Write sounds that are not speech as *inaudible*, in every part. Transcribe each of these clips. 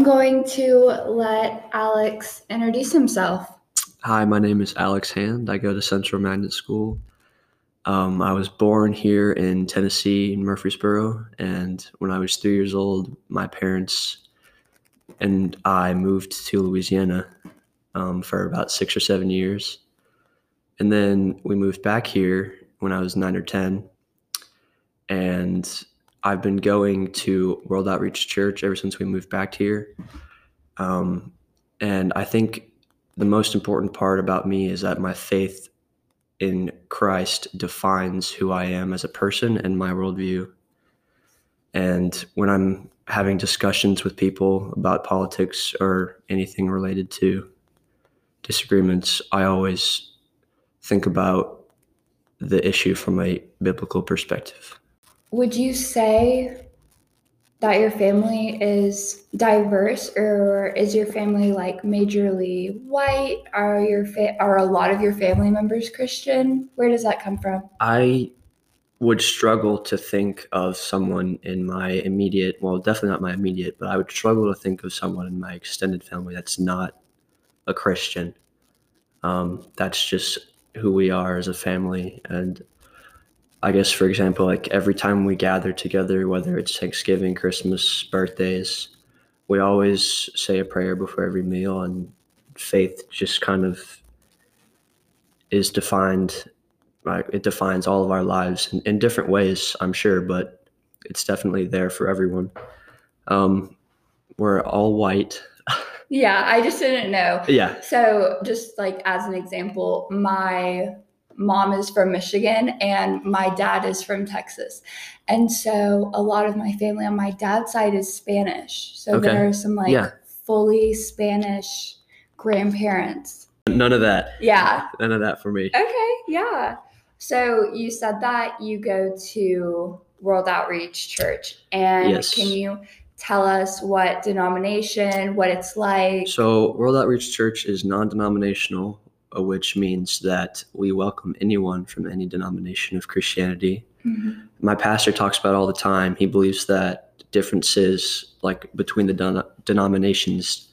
I'm going to let Alex introduce himself. Hi, my name is Alex Hand. I go to Central Magnet School. Um, I was born here in Tennessee, in Murfreesboro, and when I was three years old, my parents and I moved to Louisiana um, for about six or seven years. And then we moved back here when I was nine or 10. And I've been going to World Outreach Church ever since we moved back here. Um, and I think the most important part about me is that my faith in Christ defines who I am as a person and my worldview. And when I'm having discussions with people about politics or anything related to disagreements, I always think about the issue from a biblical perspective. Would you say that your family is diverse or is your family like majorly white? Are your fa- are a lot of your family members christian? Where does that come from? I would struggle to think of someone in my immediate well definitely not my immediate but i would struggle to think of someone in my extended family that's not a christian. Um, that's just who we are as a family and I guess, for example, like every time we gather together, whether it's Thanksgiving, Christmas, birthdays, we always say a prayer before every meal, and faith just kind of is defined. Right, it defines all of our lives in, in different ways, I'm sure, but it's definitely there for everyone. Um, we're all white. yeah, I just didn't know. Yeah. So, just like as an example, my mom is from Michigan and my dad is from Texas. And so a lot of my family on my dad's side is Spanish. So okay. there are some like yeah. fully Spanish grandparents. None of that. Yeah. None of that for me. Okay. Yeah. So you said that you go to World Outreach Church. And yes. can you tell us what denomination, what it's like? So, World Outreach Church is non denominational which means that we welcome anyone from any denomination of Christianity. Mm-hmm. My pastor talks about all the time. He believes that differences like between the den- denominations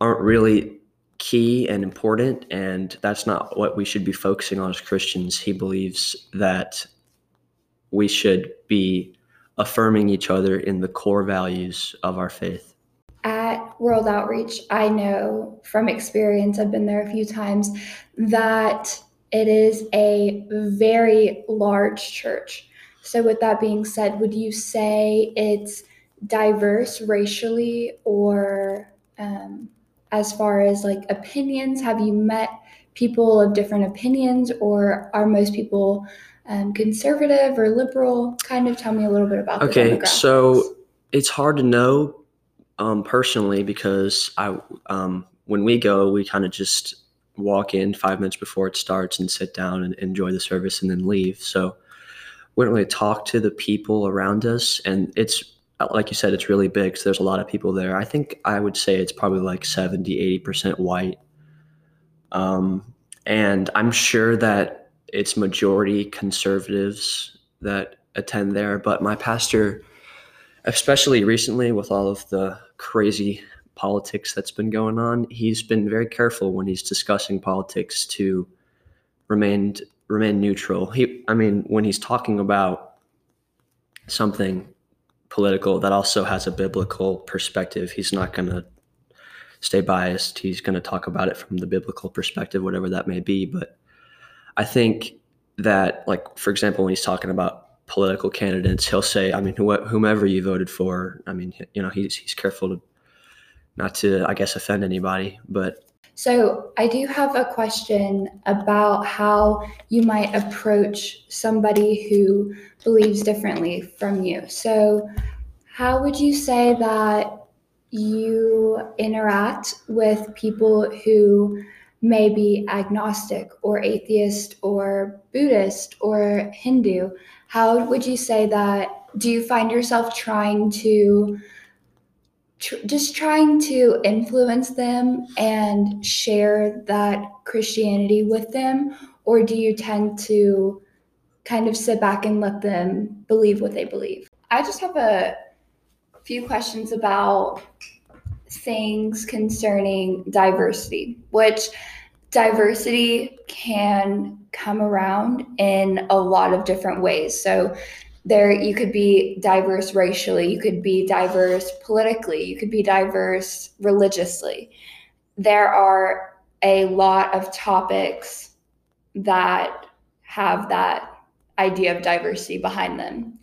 aren't really key and important and that's not what we should be focusing on as Christians. He believes that we should be affirming each other in the core values of our faith World Outreach, I know from experience, I've been there a few times, that it is a very large church. So, with that being said, would you say it's diverse racially or um, as far as like opinions? Have you met people of different opinions, or are most people um, conservative or liberal? Kind of tell me a little bit about. Okay, so it's hard to know um, personally, because I um, when we go, we kind of just walk in five minutes before it starts and sit down and enjoy the service and then leave. So we don't really talk to the people around us, and it's like you said, it's really big. So there's a lot of people there. I think I would say it's probably like 70, 80 percent white. Um, and I'm sure that it's majority conservatives that attend there. But my pastor, especially recently with all of the crazy politics that's been going on, he's been very careful when he's discussing politics to remain remain neutral. He, I mean, when he's talking about something political that also has a biblical perspective, he's not going to stay biased. He's going to talk about it from the biblical perspective, whatever that may be. But I think that, like, for example, when he's talking about political candidates, he'll say, I mean, whomever you voted for, I mean, you know, he's, he's careful to not to, I guess, offend anybody, but. So I do have a question about how you might approach somebody who believes differently from you. So how would you say that you interact with people who may be agnostic or atheist or Buddhist or Hindu? how would you say that do you find yourself trying to tr- just trying to influence them and share that christianity with them or do you tend to kind of sit back and let them believe what they believe i just have a few questions about things concerning diversity, which diversity can come around in a lot of different ways. So there you could be diverse racially, you could be diverse politically, you could be diverse religiously. There are a lot of topics that have that idea of diversity behind them.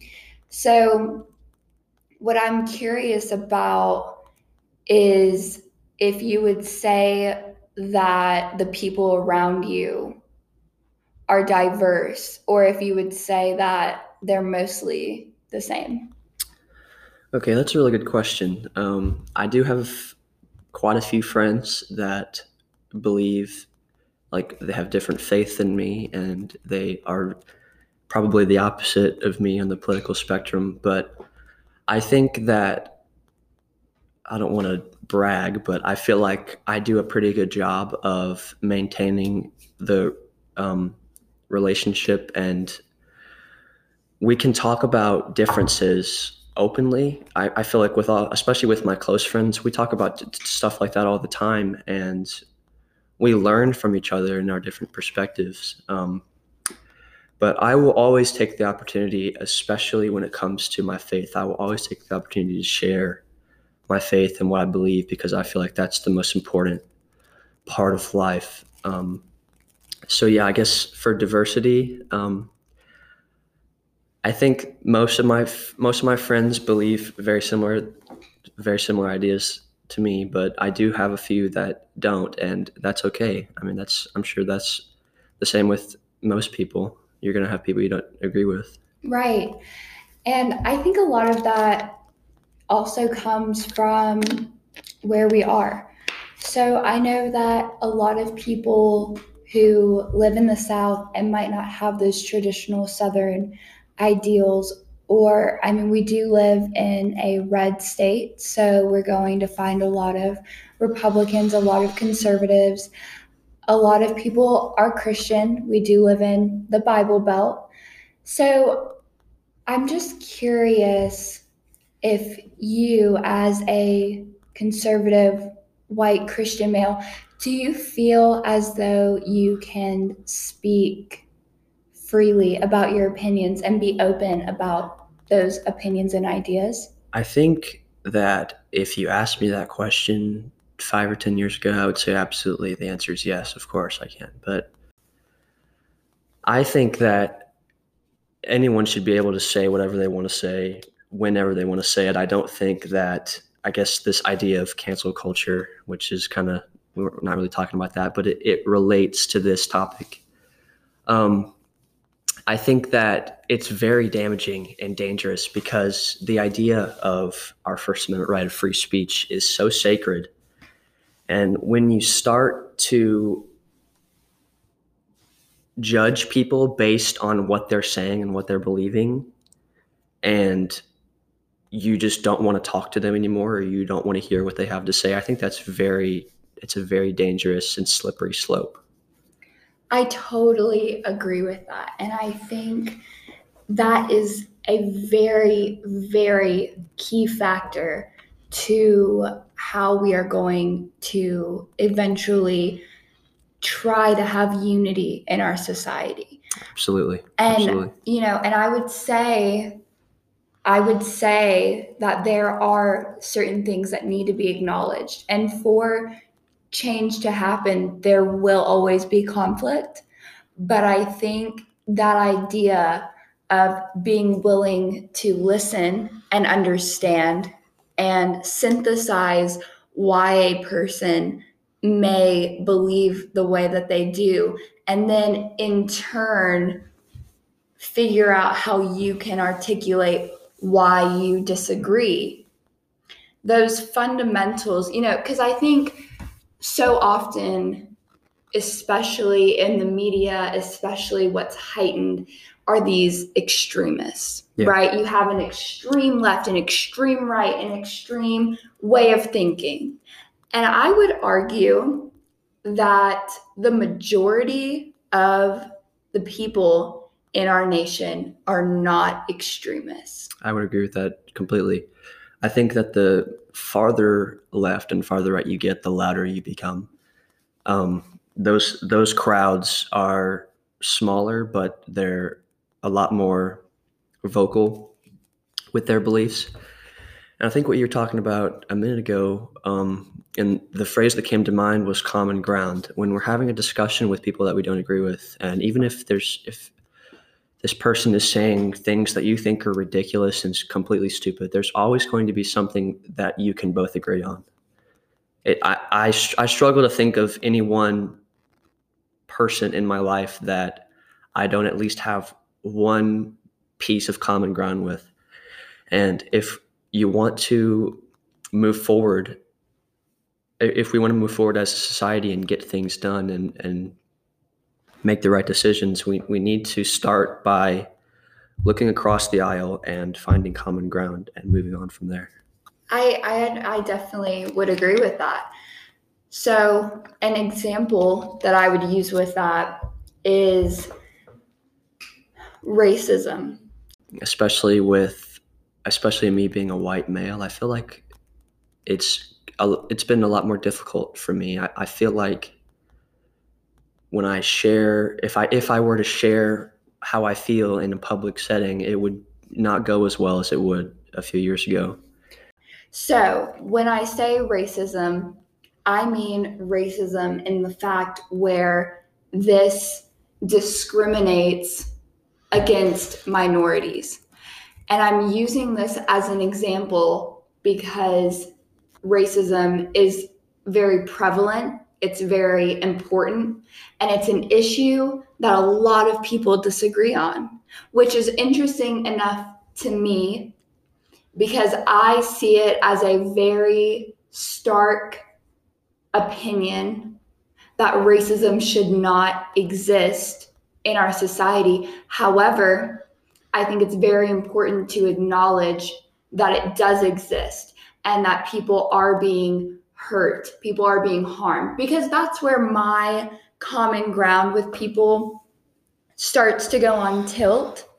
So what I'm curious about is if you would say that the people around you are diverse, or if you would say that they're mostly the same. Okay, that's a really good question. Um, I do have quite a few friends that believe like they have different faith than me and they are probably the opposite of me on the political spectrum. But I think that I don't want to brag, but I feel like I do a pretty good job of maintaining the um, relationship and we can talk about differences openly. I, I feel like with all, especially with my close friends, we talk about t- stuff like that all the time, and we learn from each other in our different perspectives. Um, but I will always take the opportunity, especially when it comes to my faith. I will always take the opportunity to share my faith and what I believe because I feel like that's the most important part of life. Um, so yeah, I guess for diversity, um, I think most of my most of my friends believe very similar, very similar ideas to me, but I do have a few that don't, and that's okay. I mean, that's I'm sure that's the same with most people. You're gonna have people you don't agree with. Right, and I think a lot of that also comes from where we are. So I know that a lot of people who live in the South and might not have those traditional Southern ideals or I mean, we do live in a red state, so we're going to find a lot of Republicans, a lot of conservatives. A lot of people are Christian. We do live in the Bible Belt. So I'm just curious if you, as a conservative white Christian male, do you feel as though you can speak freely about your opinions and be open about those opinions and ideas? I think that if you asked me that question five or 10 years ago, I would say absolutely. The answer is yes, of course I can. But I think that anyone should be able to say whatever they want to say whenever they want to say it. I don't think that, I guess, this idea of cancel culture, which is kind of, we're not really talking about that, but it, it relates to this topic. Um, I think that it's very damaging and dangerous because the idea of our First Amendment right of free speech is so sacred. And when you start to judge people based on what they're saying and what they're believing, and you just don't want to talk to them anymore or you don't want to hear what they have to say, I think that's very, it's a very dangerous and slippery slope. I totally agree with that. And I think that is a very, very key factor to how we are going to eventually try to have unity in our society. Absolutely. And Absolutely. you know, and I would say I would say that there are certain things that need to be acknowledged. And for change to happen, there will always be conflict. But I think that idea of being willing to listen and understand and synthesize why a person may believe the way that they do, and then in turn, figure out how you can articulate why you disagree. Those fundamentals, you know, because I think so often, especially in the media, especially what's heightened, are these extremists, yeah. right? You have an extreme left, an extreme right, an extreme way of thinking. And I would argue that the majority of the people in our nation are not extremists. I would agree with that completely. I think that the farther left and farther right you get, the louder you become. Um, those those crowds are smaller, but they're a lot more vocal with their beliefs. And I think what you were talking about a minute ago, um, and the phrase that came to mind was common ground. When we're having a discussion with people that we don't agree with, and even if there's if this person is saying things that you think are ridiculous and completely stupid, there's always going to be something that you can both agree on. It, I, I, I struggle to think of any one person in my life that I don't at least have one piece of common ground with. And if you want to move forward, if we want to move forward as a society and get things done and, and make the right decisions, we, we need to start by looking across the aisle and finding common ground and moving on from there. I, I, I definitely would agree with that. So, an example that I would use with that is racism. Especially with, especially me being a white male, I feel like it's a, it's been a lot more difficult for me. I, I feel like when I share, if I if I were to share how I feel in a public setting, it would not go as well as it would a few years ago. So, when I say racism, I mean racism in the fact where this discriminates against minorities. And I'm using this as an example because racism is very prevalent it's very important and it's an issue that a lot of people disagree on, which is interesting enough to me because I see it as a very stark opinion that racism should not exist in our society. However, I think it's very important to acknowledge that it does exist and that people are being hurt, people are being harmed, because that's where my common ground with people starts to go on tilt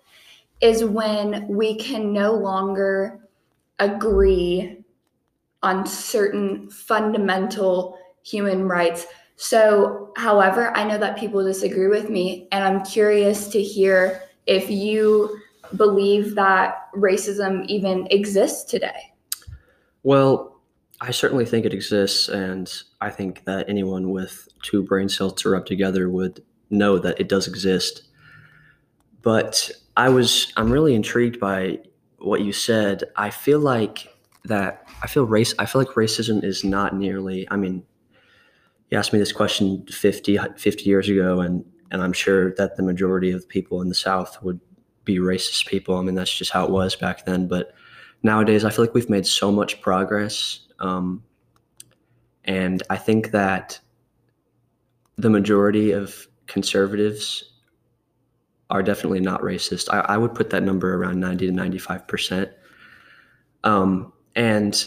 is when we can no longer agree on certain fundamental human rights. So, however, I know that people disagree with me, and I'm curious to hear if you believe that racism even exists today. Well, I certainly think it exists, and I think that anyone with two brain cells to rub together would know that it does exist. But I was I'm really intrigued by what you said. I feel like that I feel race I feel like racism is not nearly I mean you asked me this question 50, 50 years ago and and I'm sure that the majority of people in the South would be racist people. I mean that's just how it was back then. But nowadays I feel like we've made so much progress um, and I think that the majority of conservatives are definitely not racist. I, I would put that number around 90 to 95%. Um, and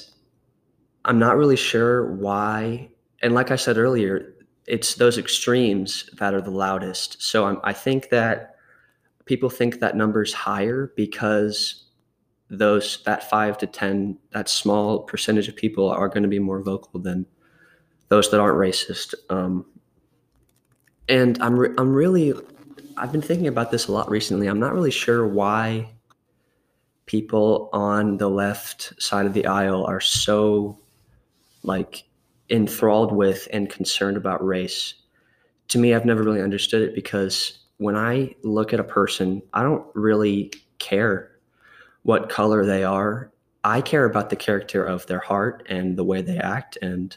I'm not really sure why. And like I said earlier, it's those extremes that are the loudest. So I'm, I think that people think that number's higher because those that five to ten that small percentage of people are going to be more vocal than those that aren't racist um, and i'm re- i'm really i've been thinking about this a lot recently. I'm not really sure why people on the left side of the aisle are so like enthralled with and concerned about race. To me i've never really understood it because when i look at a person i don't really care what color they are. I care about the character of their heart and the way they act and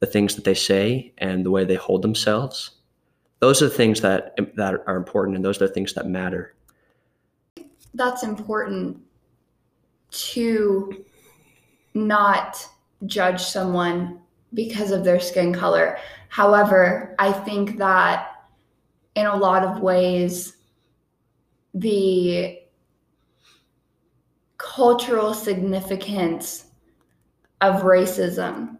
the things that they say and the way they hold themselves. Those are the things that that are important and those are the things that matter. That's important to not judge someone because of their skin color. However, I think that in a lot of ways the cultural significance of racism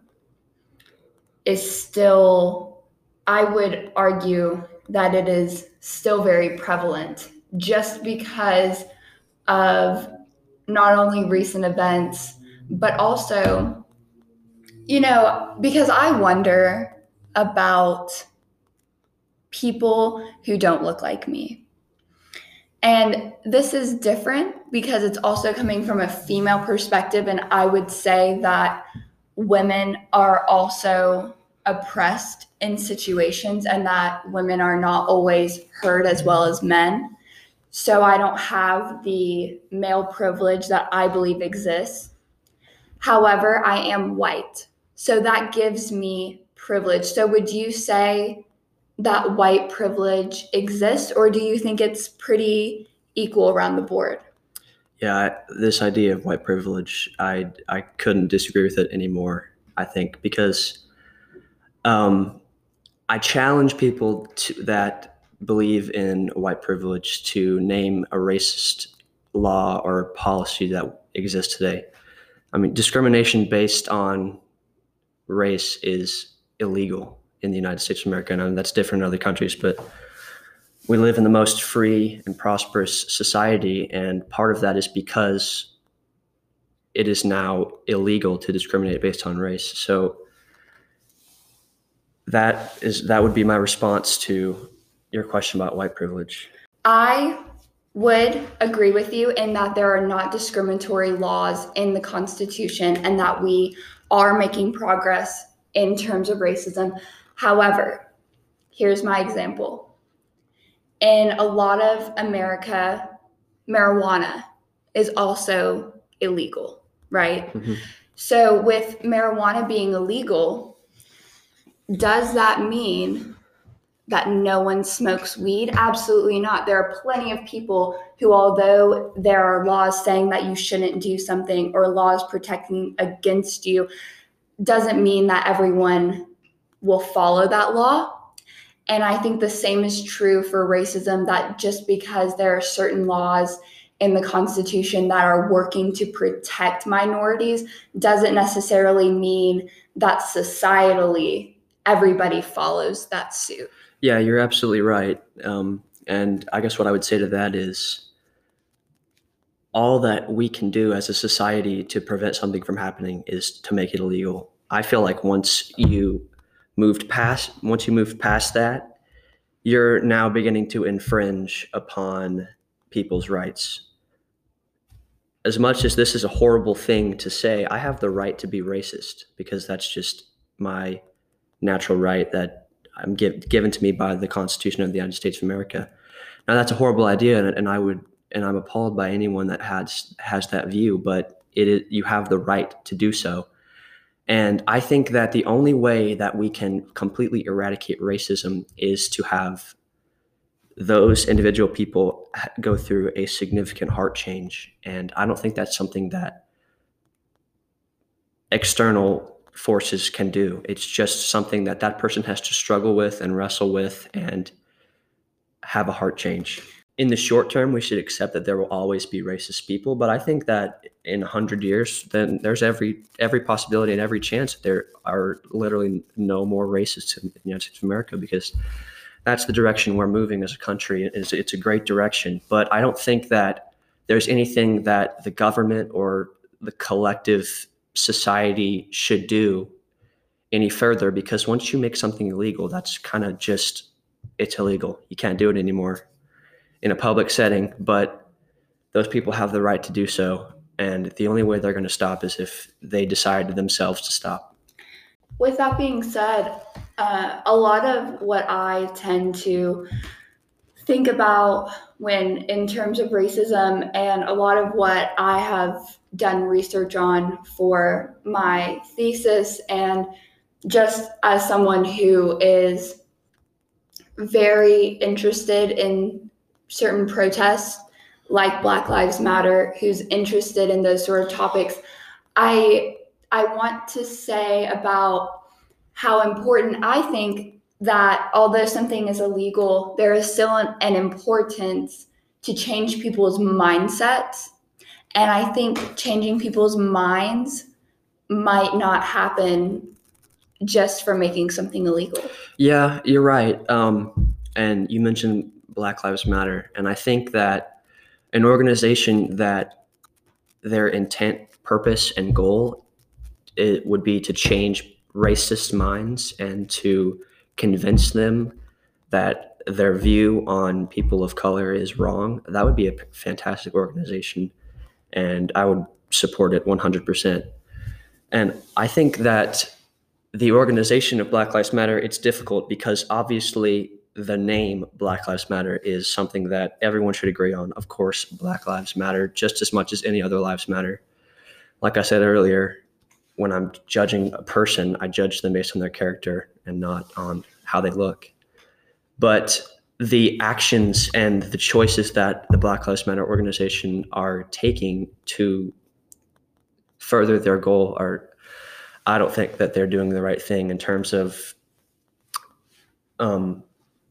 is still, I would argue that it is still very prevalent just because of not only recent events, but also, you know, because I wonder about people who don't look like me. And this is different because it's also coming from a female perspective. And I would say that women are also oppressed in situations and that women are not always heard as well as men. So I don't have the male privilege that I believe exists. However, I am white. So that gives me privilege. So would you say that white privilege exists or do you think it's pretty equal around the board? Yeah, I, this idea of white privilege, I I couldn't disagree with it anymore. I think because um, I challenge people to, that believe in white privilege to name a racist law or policy that exists today. I mean, discrimination based on race is illegal in the United States of America. And that's different in other countries, but we live in the most free and prosperous society. And part of that is because it is now illegal to discriminate based on race. So that is that would be my response to your question about white privilege. I would agree with you in that there are not discriminatory laws in the Constitution and that we are making progress in terms of racism. However, here's my example. In a lot of America, marijuana is also illegal, right? Mm-hmm. So, with marijuana being illegal, does that mean that no one smokes weed? Absolutely not. There are plenty of people who, although there are laws saying that you shouldn't do something or laws protecting against you, doesn't mean that everyone will follow that law. And I think the same is true for racism that just because there are certain laws in the Constitution that are working to protect minorities doesn't necessarily mean that societally everybody follows that suit. Yeah, you're absolutely right. Um, and I guess what I would say to that is all that we can do as a society to prevent something from happening is to make it illegal. I feel like once you moved past once you move past that, you're now beginning to infringe upon people's rights. As much as this is a horrible thing to say, I have the right to be racist because that's just my natural right that I'm give, given to me by the Constitution of the United States of America. Now that's a horrible idea, and, and I would and I'm appalled by anyone that has has that view. But it is, you have the right to do so, and I think that the only way that we can completely eradicate racism is to have those individual people go through a significant heart change. And I don't think that's something that external forces can do. It's just something that that person has to struggle with and wrestle with and have a heart change in the short term, we should accept that there will always be racist people. But I think that in hundred years, then there's every every possibility and every chance that there are literally no more racists in the United States of America because that's the direction we're moving as a country. It's, it's a great direction. But I don't think that there's anything that the government or the collective society should do any further because once you make something illegal, that's kind of just it's illegal. You can't do it anymore in a public setting, but those people have the right to do so. And the only way they're going to stop is if they decide themselves to stop. With that being said, uh, a lot of what I tend to think about when, in terms of racism, and a lot of what I have done research on for my thesis, and just as someone who is very interested in certain protests like Black Lives Matter, who's interested in those sort of topics, I I want to say about how important I think that although something is illegal, there is still an, an importance to change people's mindsets. And I think changing people's minds might not happen just for making something illegal. Yeah, you're right. Um, and you mentioned Black Lives Matter. And I think that an organization that their intent purpose and goal it would be to change racist minds and to convince them that their view on people of color is wrong, that would be a fantastic organization. And I would support it 100%. And I think that the organization of Black Lives Matter, it's difficult because obviously the name Black Lives Matter is something that everyone should agree on. Of course, Black Lives Matter just as much as any other lives matter. Like I said earlier, when I'm judging a person, I judge them based on their character and not on how they look. But the actions and the choices that the Black Lives Matter organization are taking to further their goal are, I don't think that they're doing the right thing in terms of um,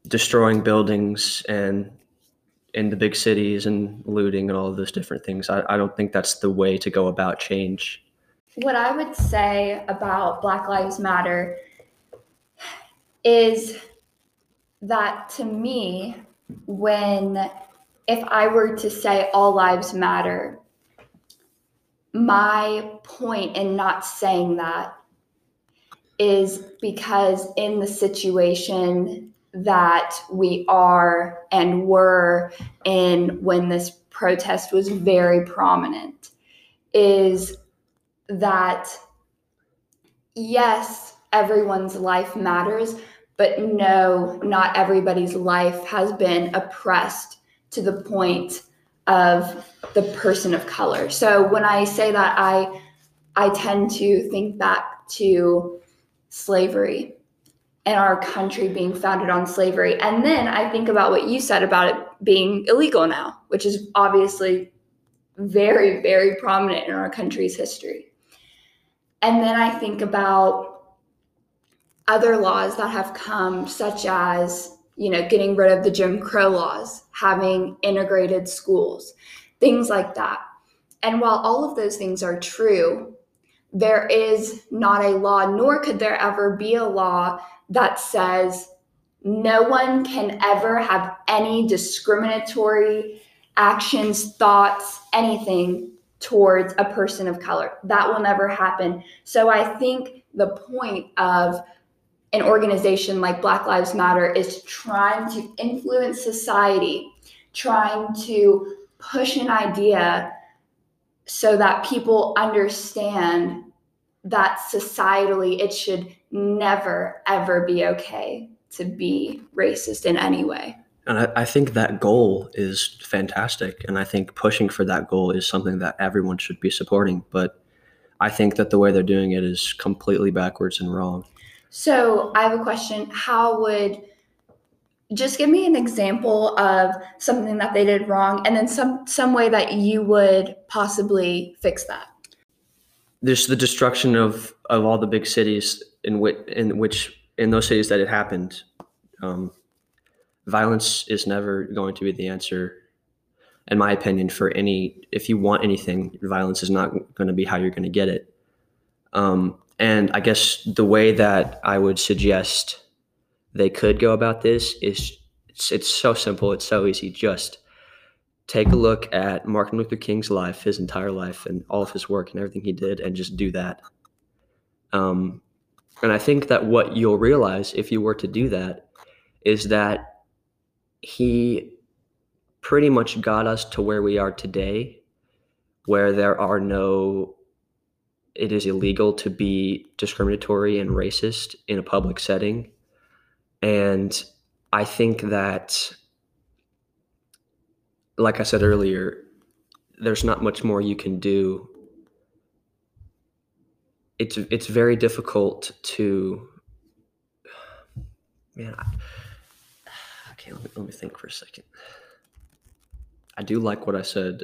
destroying buildings and in the big cities and looting and all of those different things. I, I don't think that's the way to go about change. What I would say about Black Lives Matter is that to me, when if I were to say all lives matter, my point in not saying that is because in the situation that we are and were in when this protest was very prominent is that yes, everyone's life matters, but no, not everybody's life has been oppressed to the point of the person of color. So when I say that, I I tend to think back to slavery and our country being founded on slavery. And then I think about what you said about it being illegal now, which is obviously very, very prominent in our country's history. And then I think about other laws that have come, such as, you know, getting rid of the Jim Crow laws, having integrated schools, things like that. And while all of those things are true, there is not a law, nor could there ever be a law that says no one can ever have any discriminatory actions, thoughts, anything towards a person of color. That will never happen. So I think the point of an organization like Black Lives Matter is trying to influence society, trying to push an idea so that people understand that societally it should never, ever be okay to be racist in any way. And I, I, think that goal is fantastic. And I think pushing for that goal is something that everyone should be supporting. But I think that the way they're doing it is completely backwards and wrong. So I have a question. How would just give me an example of something that they did wrong and then some some way that you would possibly fix that there's the destruction of of all the big cities in which in which in those cities that it happened um, violence is never going to be the answer in my opinion for any if you want anything violence is not going to be how you're going to get it um, and I guess the way that I would suggest they could go about this is it's, it's so simple, it's so easy. Just take a look at Martin Luther King's life, his entire life, and all of his work and everything he did, and just do that. Um, and I think that what you'll realize if you were to do that is that he pretty much got us to where we are today, where there are no it is illegal to be discriminatory and racist in a public setting. And I think that, like I said earlier, there's not much more you can do. It's it's very difficult to. Man, I, okay. Let me let me think for a second. I do like what I said.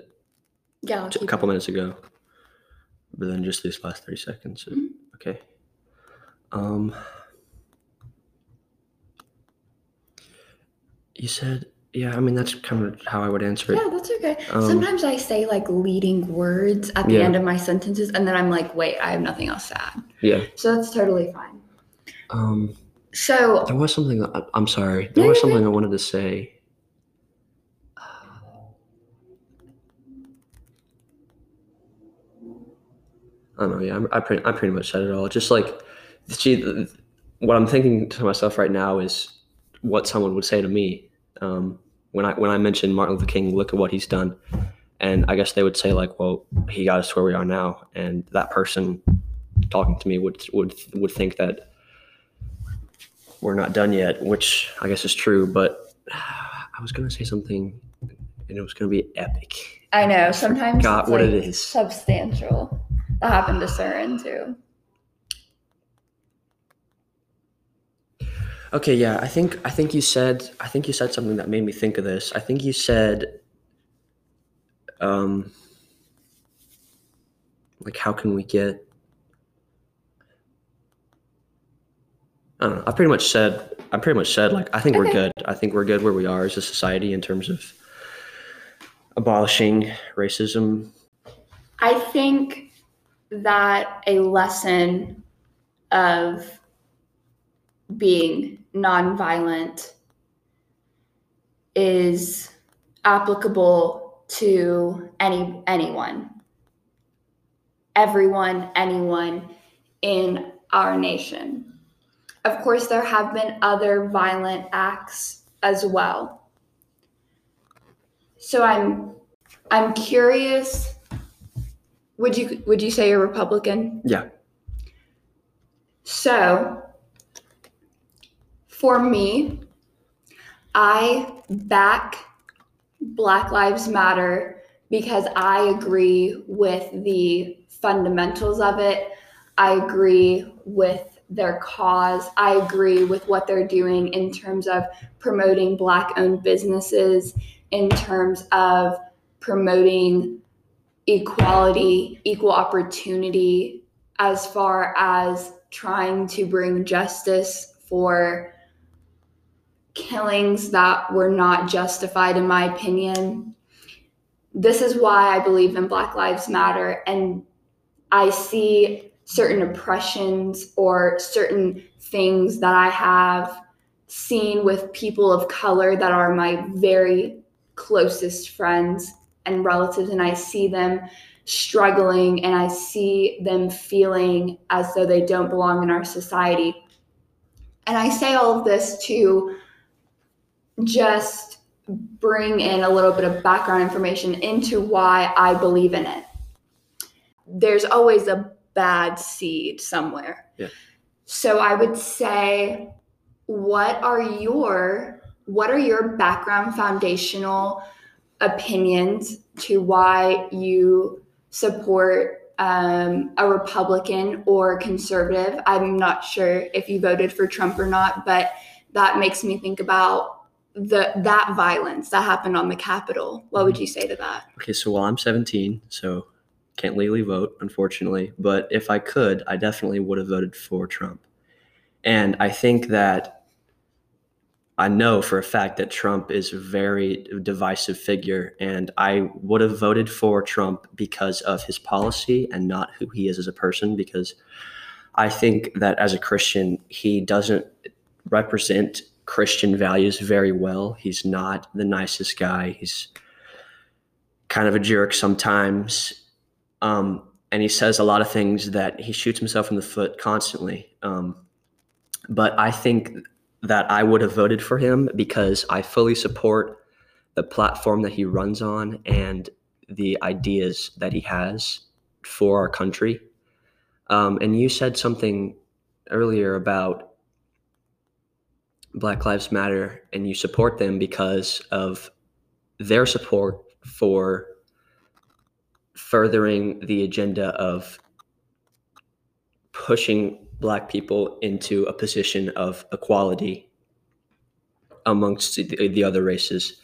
Yeah, a couple minutes ago but then just these last 30 seconds. Mm-hmm. Okay. Um, you said, yeah, I mean, that's kind of how I would answer it. Yeah, that's okay. Um, Sometimes I say like leading words at the yeah. end of my sentences, and then I'm like, wait, I have nothing else to add. Yeah. So that's totally fine. Um, so there was something, I'm sorry, there was something I wanted to say. I don't know. Yeah, I'm, I pretty, I pretty much said it all. Just like, see, what I'm thinking to myself right now is what someone would say to me um, when I when I mention Martin Luther King. Look at what he's done, and I guess they would say like, well, he got us to where we are now, and that person talking to me would would would think that we're not done yet, which I guess is true. But *sighs* I was gonna say something, and it was gonna be epic. I know. Sometimes Got what it like, is. substantial. That happened to Surin too. Okay, yeah, I think I think you said I think you said something that made me think of this. I think you said um like how can we get I don't know. I pretty much said I pretty much said like I think we're good. I think we're good where we are as a society in terms of abolishing racism. I think that a lesson of being nonviolent is applicable to any anyone. Everyone anyone in our nation. Of course there have been other violent acts as well. So i'm i'm curious would you would you say you're republican? Yeah. so, for me, I back Black Lives Matter because I agree with the fundamentals of it. I agree with their cause. I agree with what they're doing in terms of promoting Black owned businesses, in terms of promoting equality, equal opportunity, as far as trying to bring justice for killings that were not justified, in my opinion. This is why I believe in Black Lives Matter. And I see certain oppressions or certain things that I have seen with people of color that are my very closest friends and relatives, and I see them struggling and I see them feeling as though they don't belong in our society. And I say all of this to just bring in a little bit of background information into why I believe in it. There's always a bad seed somewhere. Yeah. So I would say what are your what are your background foundational opinions to why you support um, a Republican or conservative. I'm not sure if you voted for Trump or not, but that makes me think about the that violence that happened on the Capitol. What would mhm. you say to that? Okay, so well, I'm 17, so can't legally vote, unfortunately. But if I could, I definitely would have voted for Trump. And I think that I know for a fact that Trump is a very divisive figure, and I would have voted for Trump because of his policy and not who he is as a person. Because I think that as a Christian, he doesn't represent Christian values very well. He's not the nicest guy. He's kind of a jerk sometimes. Um, and he says a lot of things that he shoots himself in the foot constantly. Um, but I think that I would have voted for him because I fully support the platform that he runs on and the ideas that he has for our country. Um, and you said something earlier about Black Lives Matter, and you support them because of their support for furthering the agenda of pushing black people into a position of equality amongst the, the other races.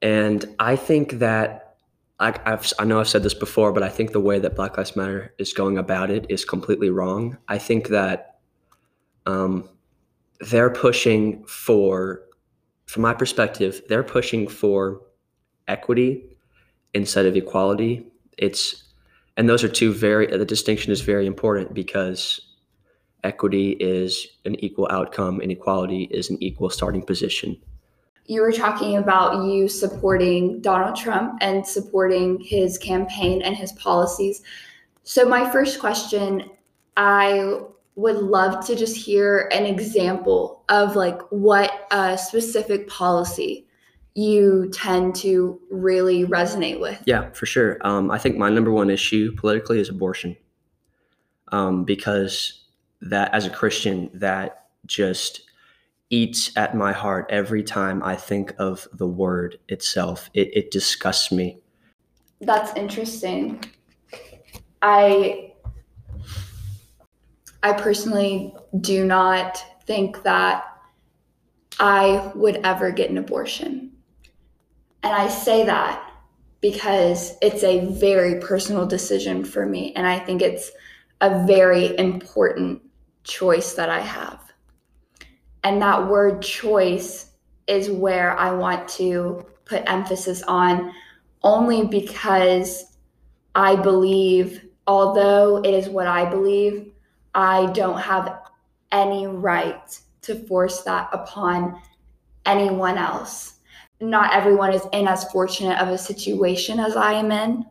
And I think that I, I've, I know I've said this before, but I think the way that Black Lives Matter is going about it is completely wrong. I think that um, they're pushing for, from my perspective, they're pushing for equity instead of equality. It's and those are two very the distinction is very important because equity is an equal outcome and equality is an equal starting position. You were talking about you supporting Donald Trump and supporting his campaign and his policies. So, my first question I would love to just hear an example of like what a specific policy you tend to really resonate with. Yeah, for sure. Um, I think my number one issue politically is abortion, um, because that as a Christian, that just eats at my heart every time I think of the word itself. It, it disgusts me. That's interesting. I I personally do not think that I would ever get an abortion. And I say that because it's a very personal decision for me. And I think it's a very important choice that I have. And that word choice is where I want to put emphasis on only because I believe, although it is what I believe, I don't have any right to force that upon anyone else. Not everyone is in as fortunate of a situation as I am in.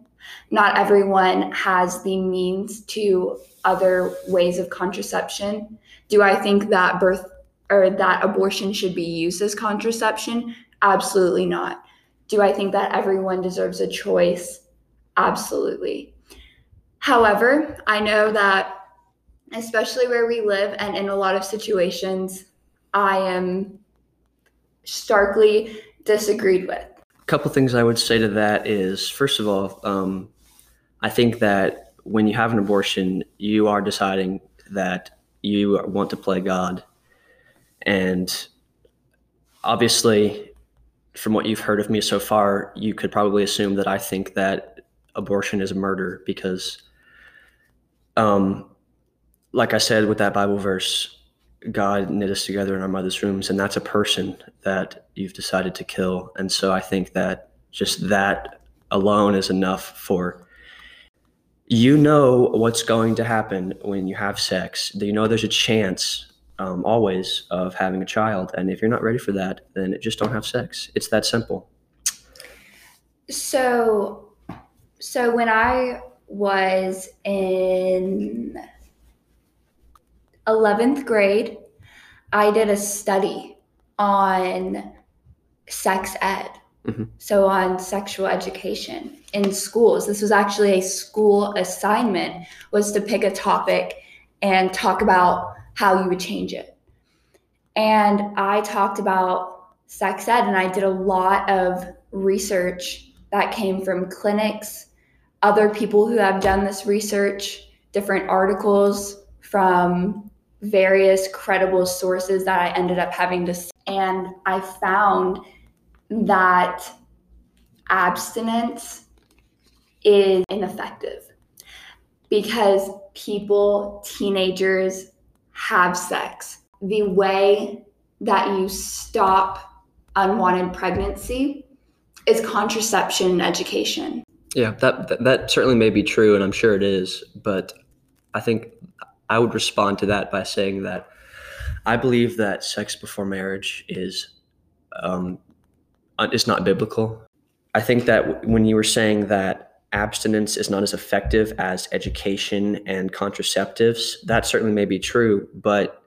Not everyone has the means to other ways of contraception. Do I think that birth or that abortion should be used as contraception? Absolutely not. Do I think that everyone deserves a choice? Absolutely. However, I know that especially where we live and in a lot of situations, I am starkly disagreed with. A couple things I would say to that is first of all, um, I think that when you have an abortion, you are deciding that you want to play God. And obviously, from what you've heard of me so far, you could probably assume that I think that abortion is a murder because, um, like I said with that Bible verse, God knit us together in our mother's rooms, and that's a person that you've decided to kill. And so I think that just that alone is enough for you know what's going to happen when you have sex. You know there's a chance um, always of having a child, and if you're not ready for that, then just don't have sex. It's that simple. So, so when I was in 11th grade, I did a study on sex ed. Mm-hmm. So, on sexual education in schools. This was actually a school assignment was to pick a topic and talk about how you would change it. And I talked about sex ed and I did a lot of research that came from clinics, other people who have done this research, different articles from various credible sources that I ended up having to and I found that abstinence is ineffective because people, teenagers have sex. The way that you stop unwanted pregnancy is contraception education. Yeah, that that certainly may be true, and I'm sure it is. But I think I would respond to that by saying that I believe that sex before marriage is um, not biblical. I think that when you were saying that abstinence is not as effective as education and contraceptives, that certainly may be true. But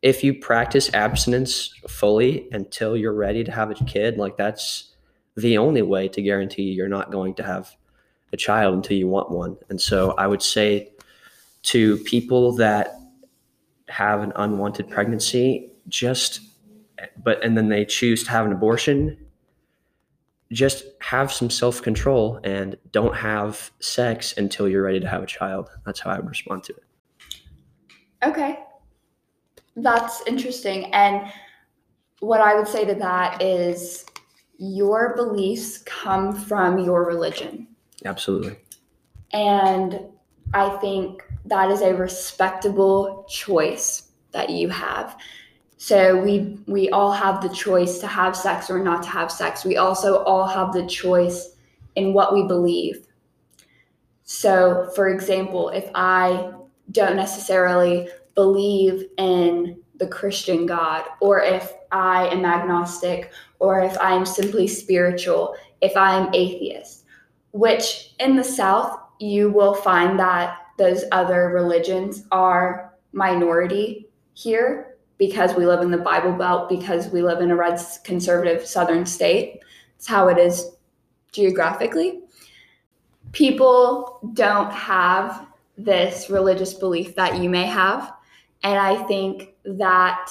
if you practice abstinence fully until you're ready to have a kid, like that's the only way to guarantee you're not going to have a child until you want one. And so I would say to people that have an unwanted pregnancy, just but and then they choose to have an abortion, just have some self-control and don't have sex until you're ready to have a child. That's how I would respond to it. Okay. That's interesting. And what I would say to that is your beliefs come from your religion. Absolutely. And I think that is a respectable choice that you have. So we we all have the choice to have sex or not to have sex. We also all have the choice in what we believe. So, for example, if I don't necessarily believe in the Christian God, or if I am agnostic, or if I am simply spiritual, if I am atheist, which in the South you will find that those other religions are minority here because we live in the Bible Belt, because we live in a red conservative southern state. It's how it is geographically. People don't have this religious belief that you may have. And I think that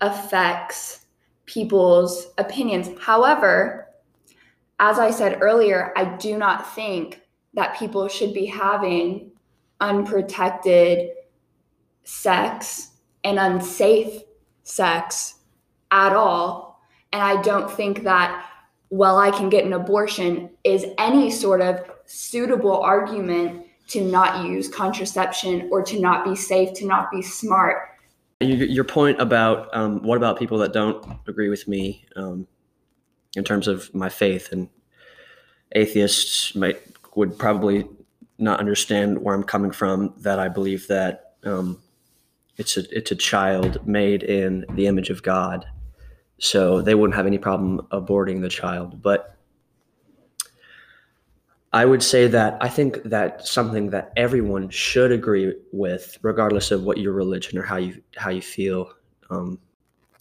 affects people's opinions. However, as I said earlier, I do not think that people should be having unprotected sex and unsafe sex at all. And I don't think that, well, I can get an abortion is any sort of suitable argument to not use contraception or to not be safe, to not be smart. Your point about um, what about people that don't agree with me um, in terms of my faith and atheists might would probably not understand where I'm coming from. That I believe that um, it's a it's a child made in the image of God, so they wouldn't have any problem aborting the child. But I would say that I think that something that everyone should agree with, regardless of what your religion or how you how you feel, um,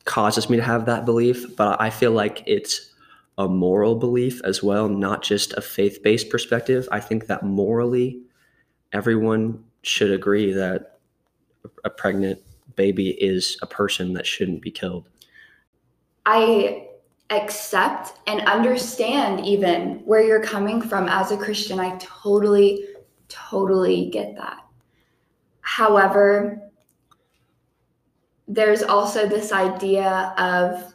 causes me to have that belief. But I feel like it's a moral belief as well, not just a faith based perspective. I think that morally, everyone should agree that a pregnant baby is a person that shouldn't be killed. I accept and understand even where you're coming from as a Christian. I totally, totally get that. However, there's also this idea of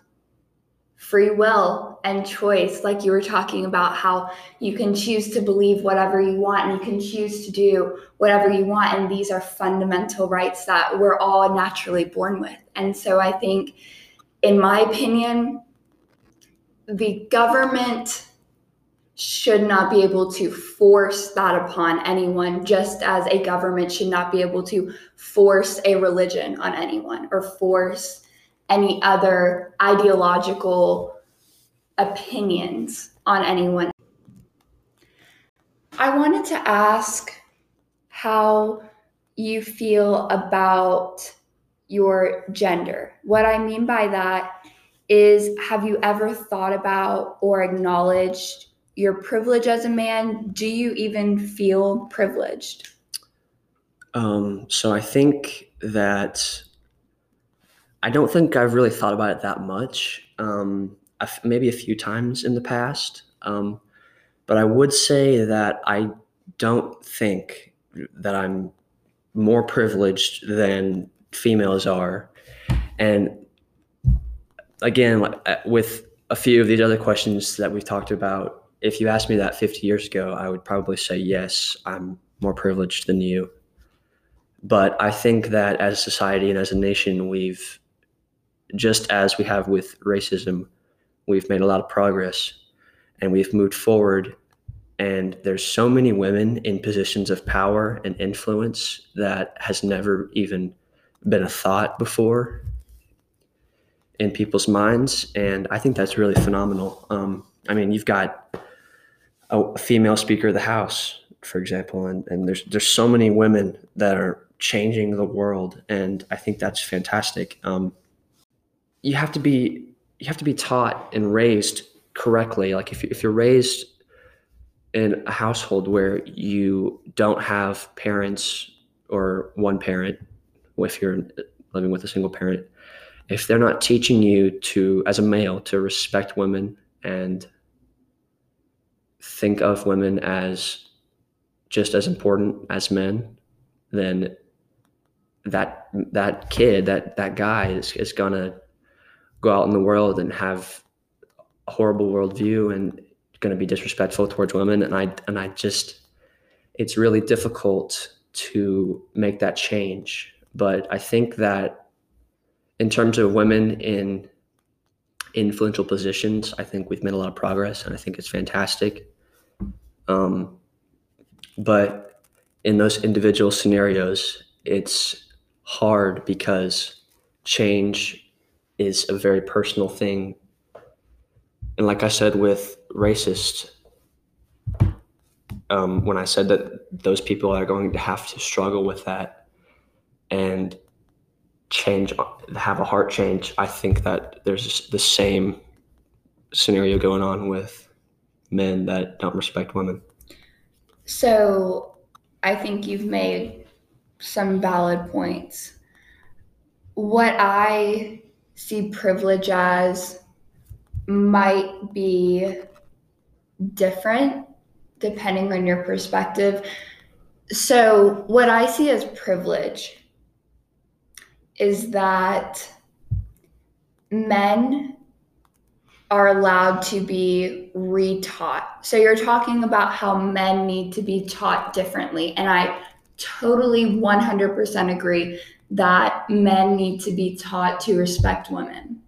free will and choice, like you were talking about, how you can choose to believe whatever you want and you can choose to do whatever you want. And these are fundamental rights that we're all naturally born with. And so I think, in my opinion, the government should not be able to force that upon anyone, just as a government should not be able to force a religion on anyone or force any other ideological opinions on anyone. I wanted to ask how you feel about your gender. What I mean by that is have you ever thought about or acknowledged your privilege as a man? Do you even feel privileged? Um, so I think that I don't think I've really thought about it that much. Um, maybe a few times in the past. Um, but I would say that I don't think that I'm more privileged than females are. And again, uh, with a few of these other questions that we've talked about, if you asked me that 50 years ago, I would probably say, yes, I'm more privileged than you. But I think that as a society and as a nation, we've just as we have with racism, we've made a lot of progress and we've moved forward. And there's so many women in positions of power and influence that has never even been a thought before in people's minds. And I think that's really phenomenal. Um, I mean, you've got a female Speaker of the House, for example, and, and there's there's so many women that are changing the world, and I think that's fantastic. Um, you have to be you have to be taught and raised correctly. Like if if you're raised in a household where you don't have parents or one parent, if you're living with a single parent, if they're not teaching you to, as a male, to respect women and think of women as just as important as men, then that that kid, that that guy is, is gonna go out in the world and have a horrible worldview and going to be disrespectful towards women. And I and I just, it's really difficult to make that change. But I think that in terms of women in influential positions, I think we've made a lot of progress, and I think it's fantastic. Um, but in those individual scenarios, it's hard because change is a very personal thing. And like I said with racist um, when I said that those people are going to have to struggle with that and change, have a heart change. I think that there's the same scenario going on with men that don't respect women. So I think you've made some valid points. What I see privilege as might be different depending on your perspective. So, what I see as privilege is that men are allowed to be retaught. So, you're talking about how men need to be taught differently. And I totally 100% agree that men need to be taught to respect women.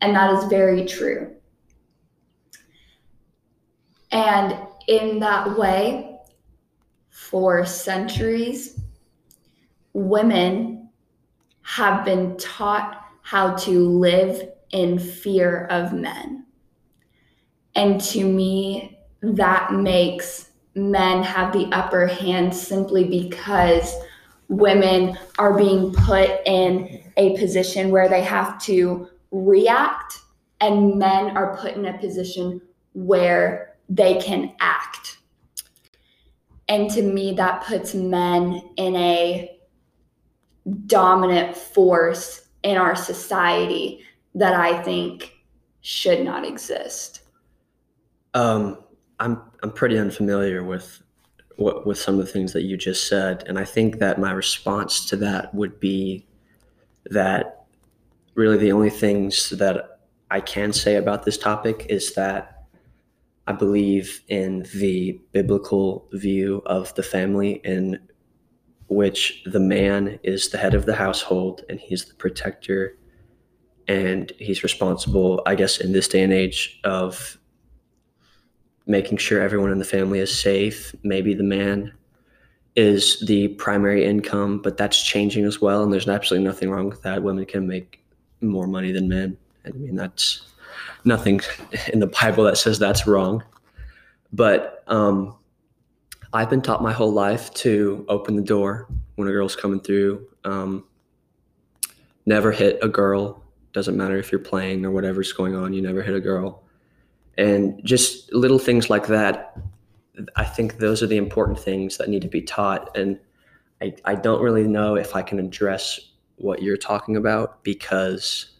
And that is very true. And in that way, for centuries, women have been taught how to live in fear of men. And to me, that makes men have the upper hand simply because women are being put in a position where they have to react, and men are put in a position where they can act. And to me, that puts men in a dominant force in our society that I think should not exist. Um, I'm I'm pretty unfamiliar with what with some of the things that you just said, and I think that my response to that would be that really the only things that I can say about this topic is that I believe in the biblical view of the family in which the man is the head of the household and he's the protector and he's responsible, I guess, in this day and age of making sure everyone in the family is safe. Maybe the man is the primary income, but that's changing as well. And there's absolutely nothing wrong with that. Women can make more money than men. I mean, that's nothing in the Bible that says that's wrong. But um, I've been taught my whole life to open the door when a girl's coming through. Um, never hit a girl. Doesn't matter if you're playing or whatever's going on. You never hit a girl. And just little things like that. I think those are the important things that need to be taught. And I, I don't really know if I can address what you're talking about because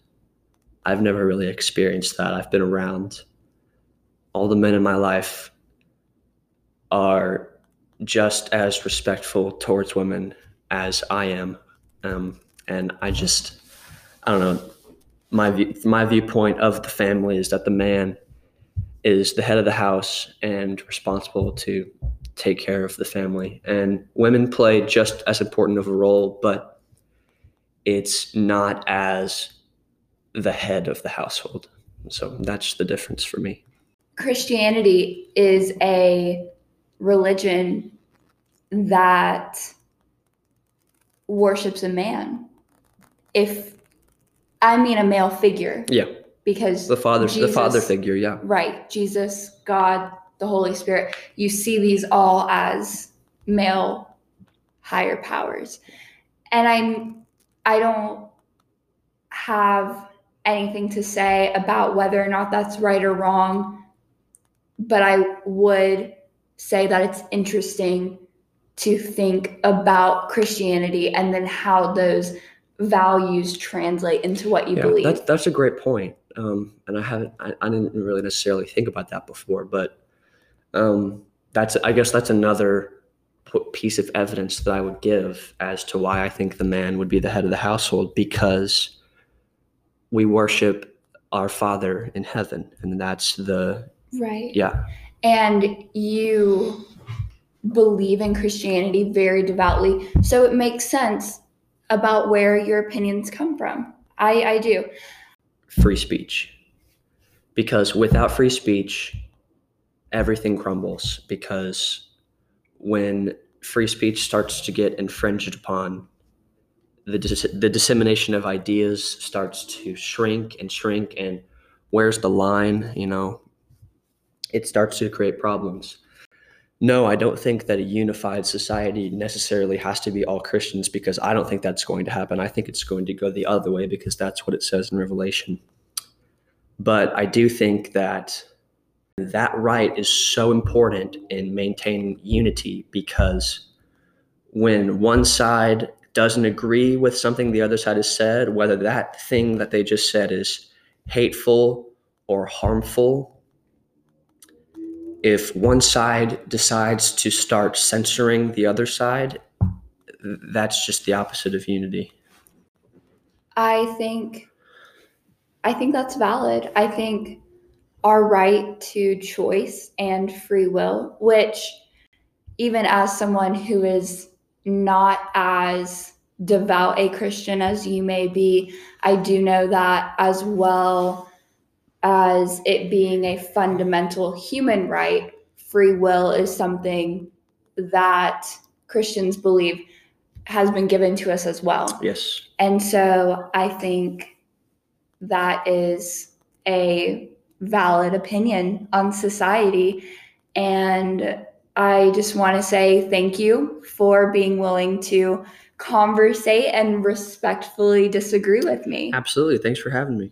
I've never really experienced that. I've been around all the men in my life are just as respectful towards women as I am. Um, and I just, I don't know, my view, my viewpoint of the family is that the man is the head of the house and responsible to take care of the family. And women play just as important of a role, but it's not as the head of the household. So that's the difference for me. Christianity is a religion that worships a man. If I mean a male figure. Yeah. Because the father the father figure, yeah. Right. Jesus, God, the Holy Spirit. You see these all as male higher powers. And I'm I don't have anything to say about whether or not that's right or wrong, but I would say that it's interesting to think about Christianity and then how those values translate into what you yeah, believe. That's that's a great point. Um, and I haven't I, I, didn't really necessarily think about that before, but um, that's I guess that's another piece of evidence that I would give as to why I think the man would be the head of the household because we worship our Father in heaven, and that's the right. Yeah, and you believe in Christianity very devoutly. So it makes sense about where your opinions come from. I, I do. Free speech. Because without free speech, everything crumbles. Because when free speech starts to get infringed upon, the, dis- the dissemination of ideas starts to shrink and shrink. And where's the line? You know, it starts to create problems. No, I don't think that a unified society necessarily has to be all Christians because I don't think that's going to happen. I think it's going to go the other way because that's what it says in Revelation. But I do think that that right is so important in maintaining unity because when one side doesn't agree with something the other side has said, whether that thing that they just said is hateful or harmful, if one side decides to start censoring the other side, that's just the opposite of unity. I think I think that's valid. I think our right to choice and free will, which even as someone who is not as devout a Christian as you may be, I do know that as well as it being a fundamental human right, free will is something that Christians believe has been given to us as well. Yes. And so I think that is a valid opinion on society. And I just want to say thank you for being willing to conversate and respectfully disagree with me. Absolutely. Thanks for having me.